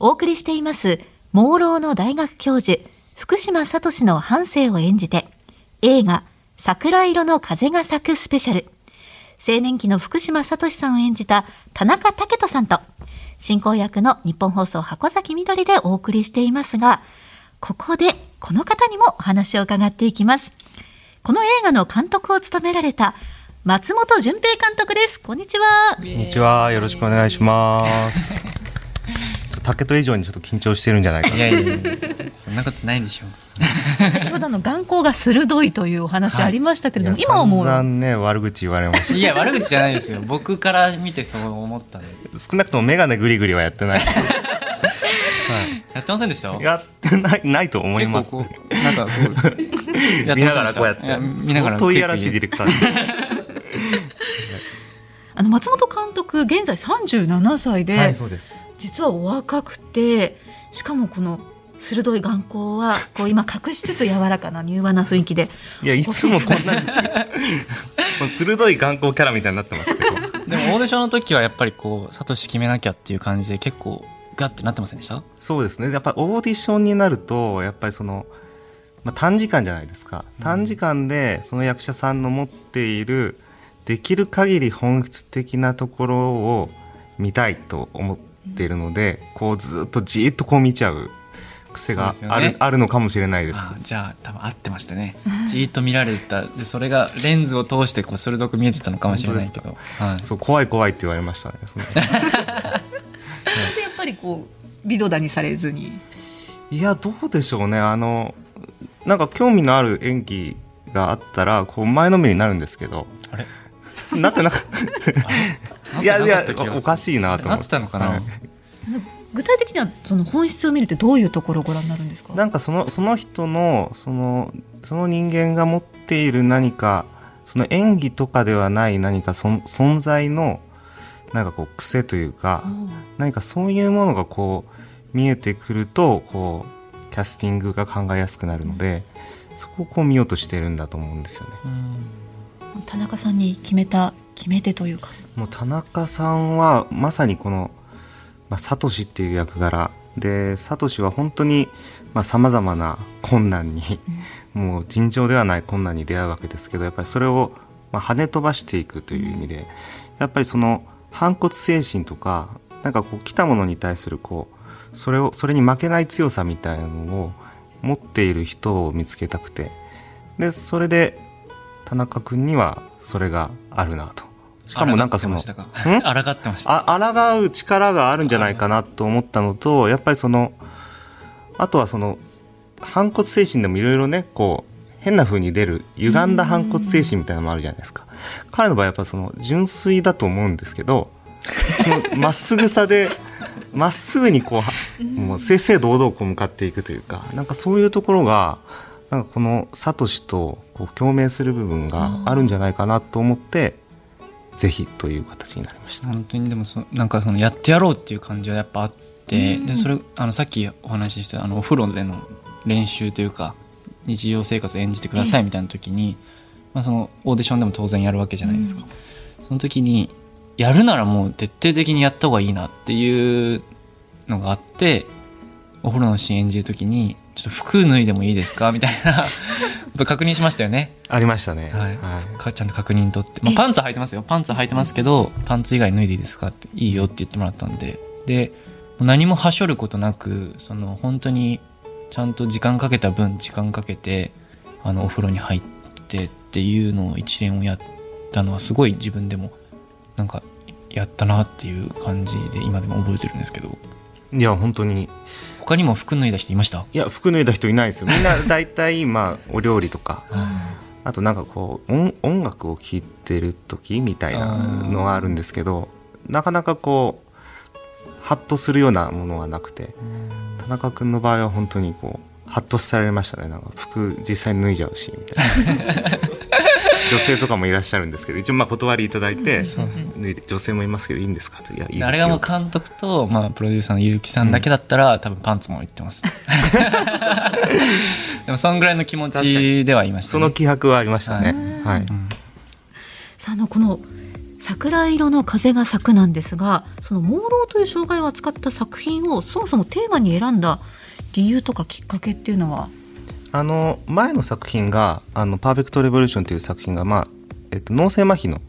お送りしています朦朧の大学教授福島聡の半生を演じて映画桜色の風が咲くスペシャル。青年期の福島聡さんを演じた田中武人さんと進行役の日本放送箱崎みどりでお送りしていますがここでこの方にもお話を伺っていきます。この映画の監督を務められた松本純平監督です。こんにちは。こんにちは。よろしくお願いします 竹と以上にちょっと緊張してるんじゃないかいやいやいや。そんなことないでしょう。先ほどの眼光が鋭いというお話ありましたけれども、はい、今はもう。散々ね悪口言われました。いや悪口じゃないですよ。僕から見てそう思ったんで。少なくとも眼鏡グリグリはやってない。はい、やってませんでした？やってないないと思います。なんかこう見ながらこうやって。見ながら問いやらしいディレクター あの松本監督現在37歳で,、はい、そうです実はお若くてしかもこの鋭い眼光はこう今隠しつつ柔らかな柔和な雰囲気でいやいつもこんなんですよ。鋭い眼光キャラみたいになってますけど。でもオーディションの時はやっぱりこうサトシ決めなきゃっていう感じで結構ガッてなってませんでした？そうですね。やっぱオーディションになるとやっぱりその、まあ、短時間じゃないですか。短時間でその役者さんの持っているできる限り本質的なところを見たいと思っているので、こうずっとじっとこう見ちゃう癖があるね、あるのかもしれないです。じゃあ多分合ってましたね。じっと見られた。でそれがレンズを通してこう鋭く見えてたのかもしれないけど、はい、そう怖い怖いって言われましたね。でやっぱりこう微動だにされずに。いやどうでしょうね。あのなんか興味のある演技があったらこう前のめりになるんですけど。あれ？なってなかった いやいやおかしいなと思って。たのかな、はい、具体的にはその本質を見るってどういうところをご覧になるんですか？なんかそのその人のそのその人間が持っている何かその演技とかではない何かそ存在のなんかこう癖というか何かそういうものがこう見えてくるとこうキャスティングが考えやすくなるので、そこをこう見ようとしてるんだと思うんですよね。田中さんに決めた決め手というか。もう田中さんはまさにこの、まあ、サトシっていう役柄。でサトシは本当にさまざ、まな困難に、うん、もう尋常ではない困難に出会うわけですけどやっぱりそれを、まあ、跳ね飛ばしていくという意味で、やっぱりその反骨精神とかなんかこう来たものに対するこうそれをそれに負けない強さみたいなのを持っている人を見つけたくて。でそれで田中君にはそれがあるなとしかもなんかその抗ってましたあ抗う力があるんじゃないかなと思ったのとやっぱりそのあとはその反骨精神でもいろいろねこう変な風に出る歪んだ反骨精神みたいなのもあるじゃないですか。彼の場合やっぱその純粋だと思うんですけどまっすぐさでまっすぐにこうもう正々堂々こう向かっていくというかなんかそういうところがなんかこのサトシとこう共鳴する部分があるんじゃないかなと思ってぜひという形になりました。本当にでもそなんかそのやってやろうっていう感じはやっぱあって、でそれあのさっきお話ししたあのお風呂での練習というか日常生活演じてくださいみたいな時に、まあ、そのオーディションでも当然やるわけじゃないですか、その時にやるならもう徹底的にやった方がいいなっていうのがあってお風呂のシーン演じる時にちょっと服脱いでもいいですか？みたいな確認しましたよね。ありましたね。はい。はい、ちゃんと確認取って、まあ、パンツ履いてますよ。パンツ履いてますけど、パンツ以外脱いでいいですかっていいよって言ってもらったんで、で、何もはしょることなく、その本当にちゃんと時間かけた分時間かけて、あのお風呂に入ってっていうのを一連をやったのはすごい自分でもなんかやったなっていう感じで今でも覚えてるんですけど。いや本当に。他にも服脱いだ人いました？いや服脱いだ人いないですよ。みんな 大体まあお料理とか。あとなんかこう音音楽を聴いてる時みたいなのがあるんですけどなかなかこうハッとするようなものはなくて。田中君の場合は本当にこうハッとされましたね。なんか服実際に脱いじゃうしみたいな 女性とかもいらっしゃるんですけど一応まあ断りいただいて、女性もいますけどいいんですか？といやいいあれがもう監督と、まあ、プロデューサーの結城さんだけだったら、うん、多分パンツも言ってます。でもそんぐらいの気持ちではいました、ね、その気迫はありましたね。はい、うん、さああのこの桜色の風が咲くなんですがその朦朧という障害を扱った作品をそもそもテーマに選んだ理由とかきっかけっていうのは？あの前の作品が「あのパーフェクト・レボリューション」という作品が、まあえっと、脳性麻痺の、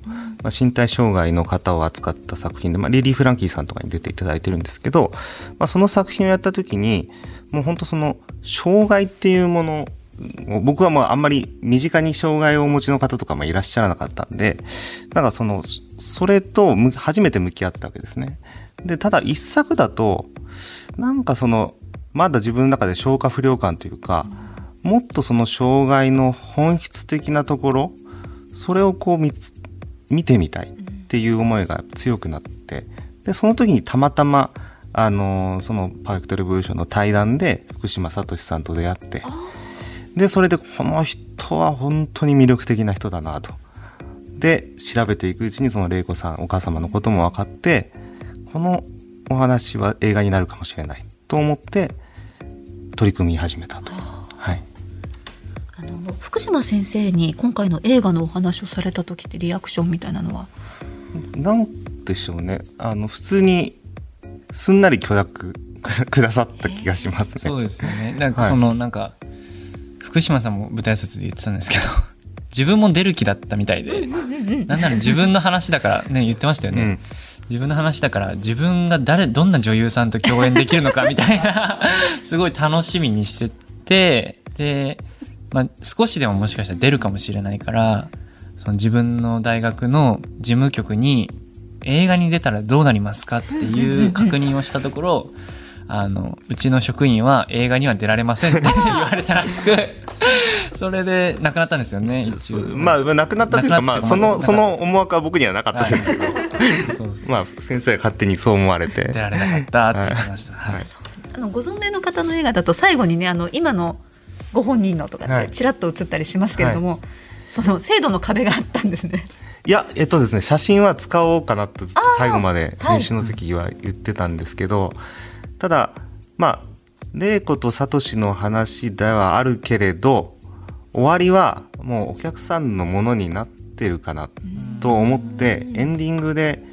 まあ、身体障害の方を扱った作品で、まあ、リリー・フランキーさんとかに出ていただいてるんですけど、まあ、その作品をやった時にもう本当その障害っていうもの僕はもうあんまり身近に障害をお持ちの方とかもいらっしゃらなかったんで、なんかその、それと初めて向き合ったわけですね。で、ただ一作だと、なんかその、まだ自分の中で消化不良感というか、もっとその障害の本質的なところ、それをこう見つ、見てみたいっていう思いが強くなって、で、その時にたまたま、あの、そのパーフェクトレボリューションの対談で福島聡さんと出会って、で、それでこの人は本当に魅力的な人だなと。で、調べていくうちにその玲子さん、お母様のことも分かって、このお話は映画になるかもしれないと思って取り組み始めたと。はい。福島先生に今回の映画のお話をされた時ってリアクションみたいなのは？なんでしょうね。あの普通にすんなり許諾 くださった気がしますね。そうですよね。なんかその、はい、なんか福島さんも舞台挨拶で言ってたんですけど 自分も出る気だったみたいで、なんなら自分の話だからね言ってましたよね、うん、自分の話だから自分が誰どんな女優さんと共演できるのかみたいな すごい楽しみにしててで、まあ、少しでももしかしたら出るかもしれないからその自分の大学の事務局に映画に出たらどうなりますかっていう確認をしたところあのうちの職員は映画には出られませんって 言われたらしくそれで亡くなったんですよね一応。まあ亡くなったというかまあそのその思惑は僕にはなかったですけど、はい、そうそうまあ先生勝手にそう思われて。出られなかったって言ってました、はい、はい、あのご存命の方の映画だと最後にねあの今のご本人のとかってちらっと映ったりしますけれども、はい、その制度の壁があったんですね。いやえっとですね写真は使おうかなと最後まで編集の時は言ってたんですけど、ただまあ玲子とサトシの話ではあるけれど終わりはもうお客さんのものになってるかなと思ってエンディングで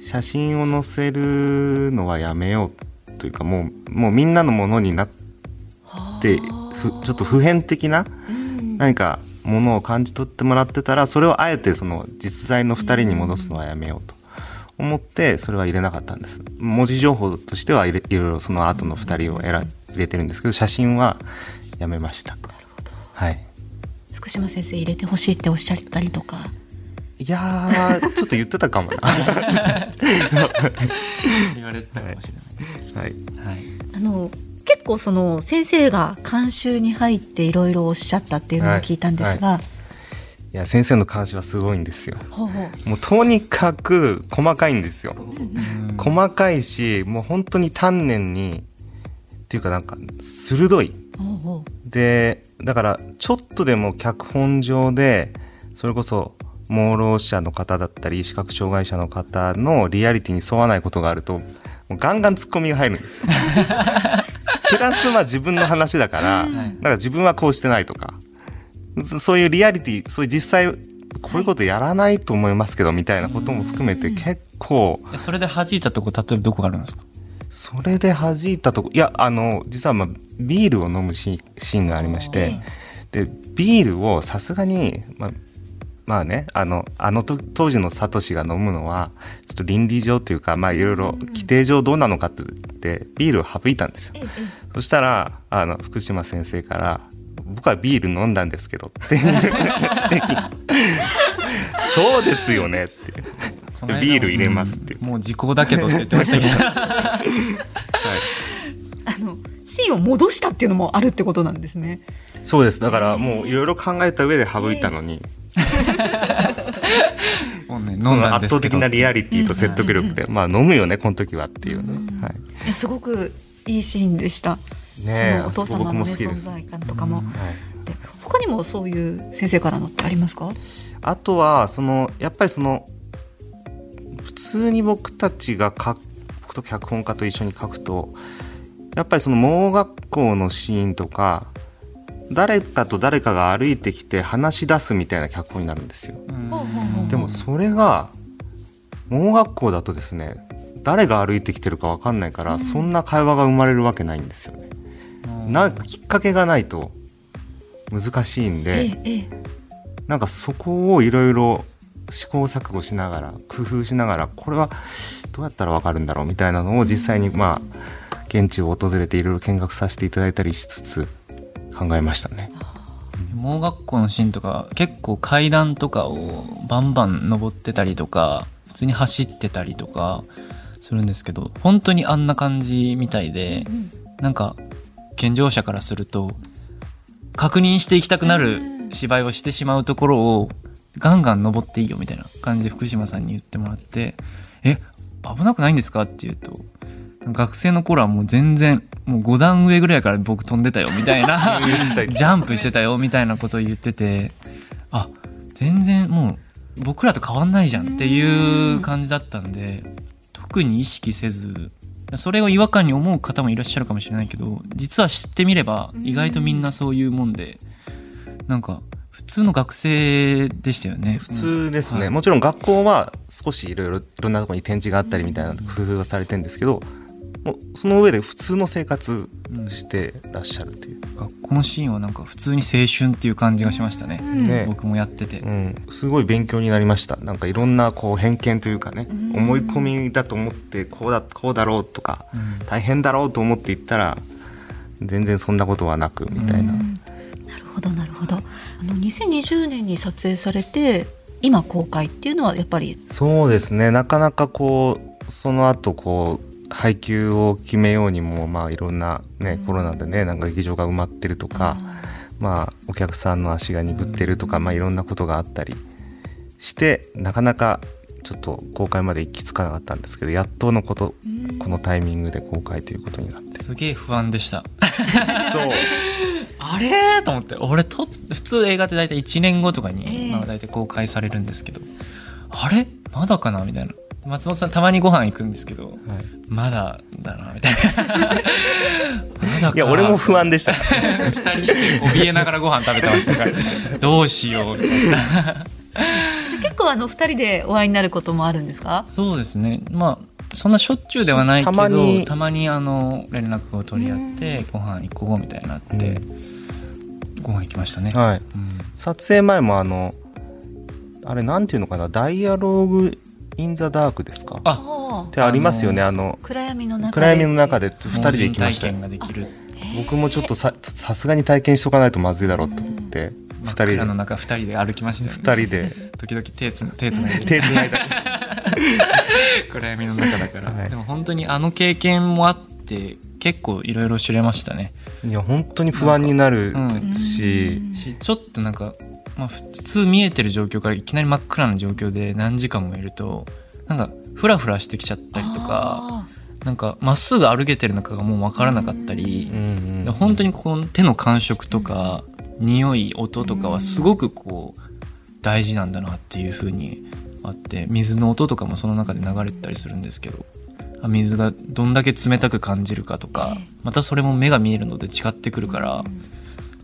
写真を載せるのはやめようというかもうもうみんなのものになってちょっと普遍的な何かものを感じ取ってもらってたらそれをあえてその実在の2人に戻すのはやめようと。思ってそれは入れなかったんです。文字情報としてはいろいろその後の2人を選入れてるんですけど写真はやめました。なるほど、はい、福島先生入れてほしいっておっしゃったりとか。いや ちょっと言ってたかもな。言われてたかもしれない、はい。はい、あの結構その先生が監修に入っていろいろおっしゃったっていうのを聞いたんですが、はいはいいや先生の監視はすごいんですよ。もうとにかく細かいんですよ。細かいしもう本当に丹念にっていうかなんか鋭い。でだからちょっとでも脚本上でそれこそ盲ろ者の方だったり視覚障害者の方のリアリティに沿わないことがあるとガンガンツッコミが入るんですよ。プラスまあ自分の話だから、なんか自分はこうしてないとか。そういうリアリティそういう実際こういうことやらないと思いますけどみたいなことも含めて結構それで弾いたとこ例えばどこがあるんですか？それで弾いたとこいやあの実はまあビールを飲むシーンがありましてでビールをさすがにまあまあねあのあの当時のサトシが飲むのはちょっと倫理上というかまあいろいろ規定上どうなのかって言ってビールを省いたんですよ。そしたらあの福島先生から僕はビール飲んだんですけどって そうですよねって。ビール入れますって、もう時効だけどって言ってましたけど、はい、あの芯を戻したっていうのもあるってことなんですね。そうです。だからもういろいろ考えた上で省いたのに、もうね、その圧倒的なリアリティと説得力で、まあ飲むよねこの時はっていうね、はい、いやすごくいいシーンでした。ね、そのお父様の、ね、存在感とかも、うんはい、他にもそういう先生からのってありますか？あとはそのやっぱりその普通に僕たちが書僕と脚本家と一緒に書くとやっぱりその盲学校のシーンとか誰かと誰かが歩いてきて話し出すみたいな脚本になるんですよ。でもそれが盲学校だとですね誰が歩いてきてるか分かんないから、そんな会話が生まれるわけないんですよね。なんかきっかけがないと難しいんで、ええええ。なんかそこをいろいろ試行錯誤しながら工夫しながらこれはどうやったらわかるんだろうみたいなのを実際にまあ現地を訪れていろいろ見学させていただいたりしつつ考えましたね。盲学校のシーンとか結構階段とかをバンバン登ってたりとか普通に走ってたりとかするんですけど本当にあんな感じみたいでうんなんか健常者からすると確認していきたくなる芝居をしてしまうところをガンガン登っていいよみたいな感じで福島さんに言ってもらって「え危なくないんですか?」って言うと学生の頃はもう全然もう5段上ぐらいから僕飛んでたよみたいな ジャンプしてたよみたいなことを言っててあ全然もう僕らと変わんないじゃんっていう感じだったんで特に意識せずそれを違和感に思う方もいらっしゃるかもしれないけど実は知ってみれば意外とみんなそういうもんでなんか普通の学生でしたよね普通。ですね、はい。もちろん学校は少しいろいろいろんなところに展示があったりみたいな工夫がされてるんですけどその上で普通の生活してらっしゃるという、学校のシーンはなんか普通に青春っていう感じがしましたね、うんね。僕もやってて、うん、すごい勉強になりました。なんかいろんなこう偏見というかね、思い込みだと思ってこうだこうだろうとか、うん。大変だろうと思って行ったら全然そんなことはなくみたいな、うん。なるほどなるほど。あの2020年に撮影されて今公開っていうのはやっぱりそうですね。なかなかこうその後こう配給を決めようにもまあいろんなね、コロナでねなんか劇場が埋まってるとか、まあお客さんの足が鈍ってるとか、まあいろんなことがあったりしてなかなかちょっと公開まで行き着かなかったんですけどやっとのことこのタイミングで公開ということになって。すげえ不安でした。そう。あれと思って。俺と普通映画って大体1年後とかに、ええ。まあ、大体公開されるんですけど。あれ？まだかな？みたいな松本さんたまにご飯行くんですけどはい。まだだなみたいな。まだかいや俺も不安でした。二人して怯えながらご飯食べてましたから どうしようみたいな。じゃあ結構あの二人でお会いになることもあるんですか？そうですね。まあそんなしょっちゅうではないけどたまに。たまにあの連絡を取り合ってご飯行こうみたいになって、ご飯行きましたね、はい。うん。撮影前もあのあれなんていうのかなダイアログ・イン・ザ・ダークですか？あ。ってありますよねあの暗闇の中で。暗闇の中で2人で行きました。よ盲人体験ができる。僕もちょっとささすがに体験しとかないとまずいだろうと思って2真っ人で。暗の中2人で歩きましたよね。2人で。時々手つ手つないで。手つないだ 暗闇の中だから、はい。でも本当にあの経験もあって結構いろいろ知れましたね。いや本当に不安になるうん。し、しちょっとなんか、まあ、普通見えてる状況からいきなり真っ暗な状況で何時間もいるとなんかフラフラしてきちゃったりとかあなんかまっすぐ歩けてるのかがもう分からなかったりうんうんで本当にこの手の感触とか匂い音とかはすごくこう大事なんだなっていうふうにあって水の音とかもその中で流れてたりするんですけどあ水がどんだけ冷たく感じるかとかええ。またそれも目が見えるので違ってくるから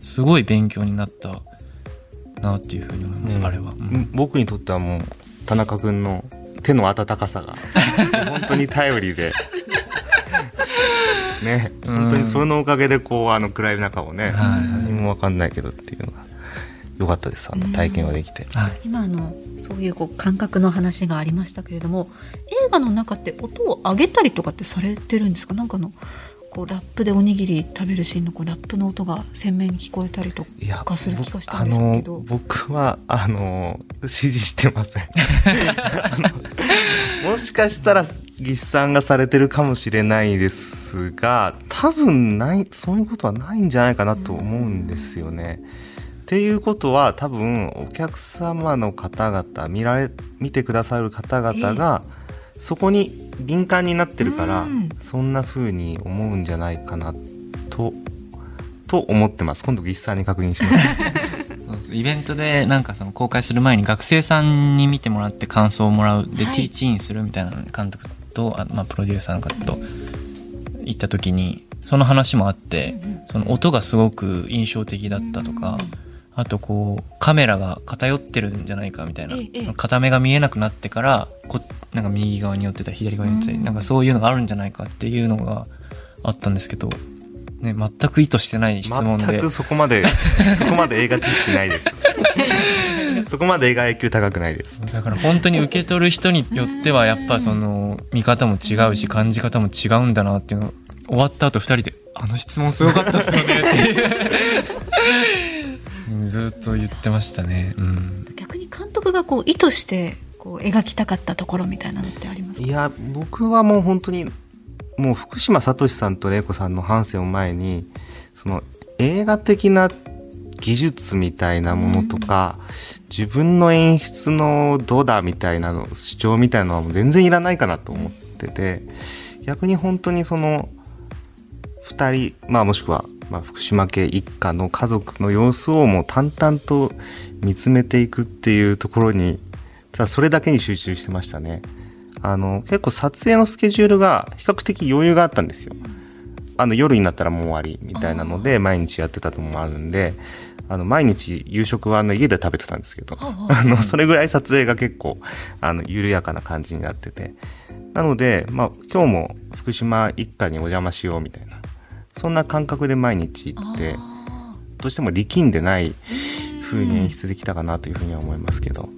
すごい勉強になったなっていうふうに思います、うん。あれは。ううん。ん僕にとってはもう田中君の手の温かさが 本当に頼りで。ね。うん。本当にそのおかげでこうあの暗い中をね、はい何も分かんないけどっていうのが良かったです。あの体験はできて、はい。今あのそういうこう感覚の話がありましたけれども映画の中って音を上げたりとかってされてるんですか？なんかあのこうラップでおにぎり食べるシーンのこうラップの音が鮮明に聞こえたりとかする気がしたあんですけのど。僕はあの指示してません。もしかしたら技師さんがされてるかもしれないですが多分ないそういうことはないんじゃないかなと思うんですよね。っていうことは多分お客様の方々見られ見てくださる方々が、そこに敏感になってるから、うんそんな風に思うんじゃないかなとと思ってます。今度技師さんに確認しま す。イベントでなんかその公開する前に学生さんに見てもらって感想をもらう。で、はい。ティーチインするみたいな監督とあ、まあ、プロデューサーの方と行った時にその話もあってその音がすごく印象的だったとかあとこうカメラが偏ってるんじゃないかみたいなええ。その片目が見えなくなってからこなんか右側に寄ってたり左側に寄ってたり、なんかそういうのがあるんじゃないかっていうのがあったんですけど、ね、全く意図してない質問で。全くそこまで そこまで映画知識ないです そこまで映画 IQ 高くないです。だから本当に受け取る人によってはやっぱその見方も違うし感じ方も違うんだなっていうの終わった後二人で「あの質問すごかったっすよね」っていう。ずっと言ってましたね。うん、逆に監督がこう意図してこう描きたかったところみたいなのってありますいや僕はもう本当にもう福島聡さんと玲子さんの反省を前にその映画的な技術みたいなものとか、自分の演出のどうだみたいなの主張みたいなのはもう全然いらないかなと思ってて逆に本当にその2人、まあ、もしくは、まあ、福島家一家の家族の様子をもう淡々と見つめていくっていうところにただそれだけに集中してましたね。あの結構撮影のスケジュールが比較的余裕があったんですよ。あの夜になったらもう終わりみたいなので毎日やってたのもあるんであの毎日夕食はあの家で食べてたんですけど あのそれぐらい撮影が結構あの緩やかな感じになっててなので、まあ、今日も福島一家にお邪魔しようみたいなそんな感覚で毎日行ってどうしても力んでない風に演出できたかなというふうには思いますけど。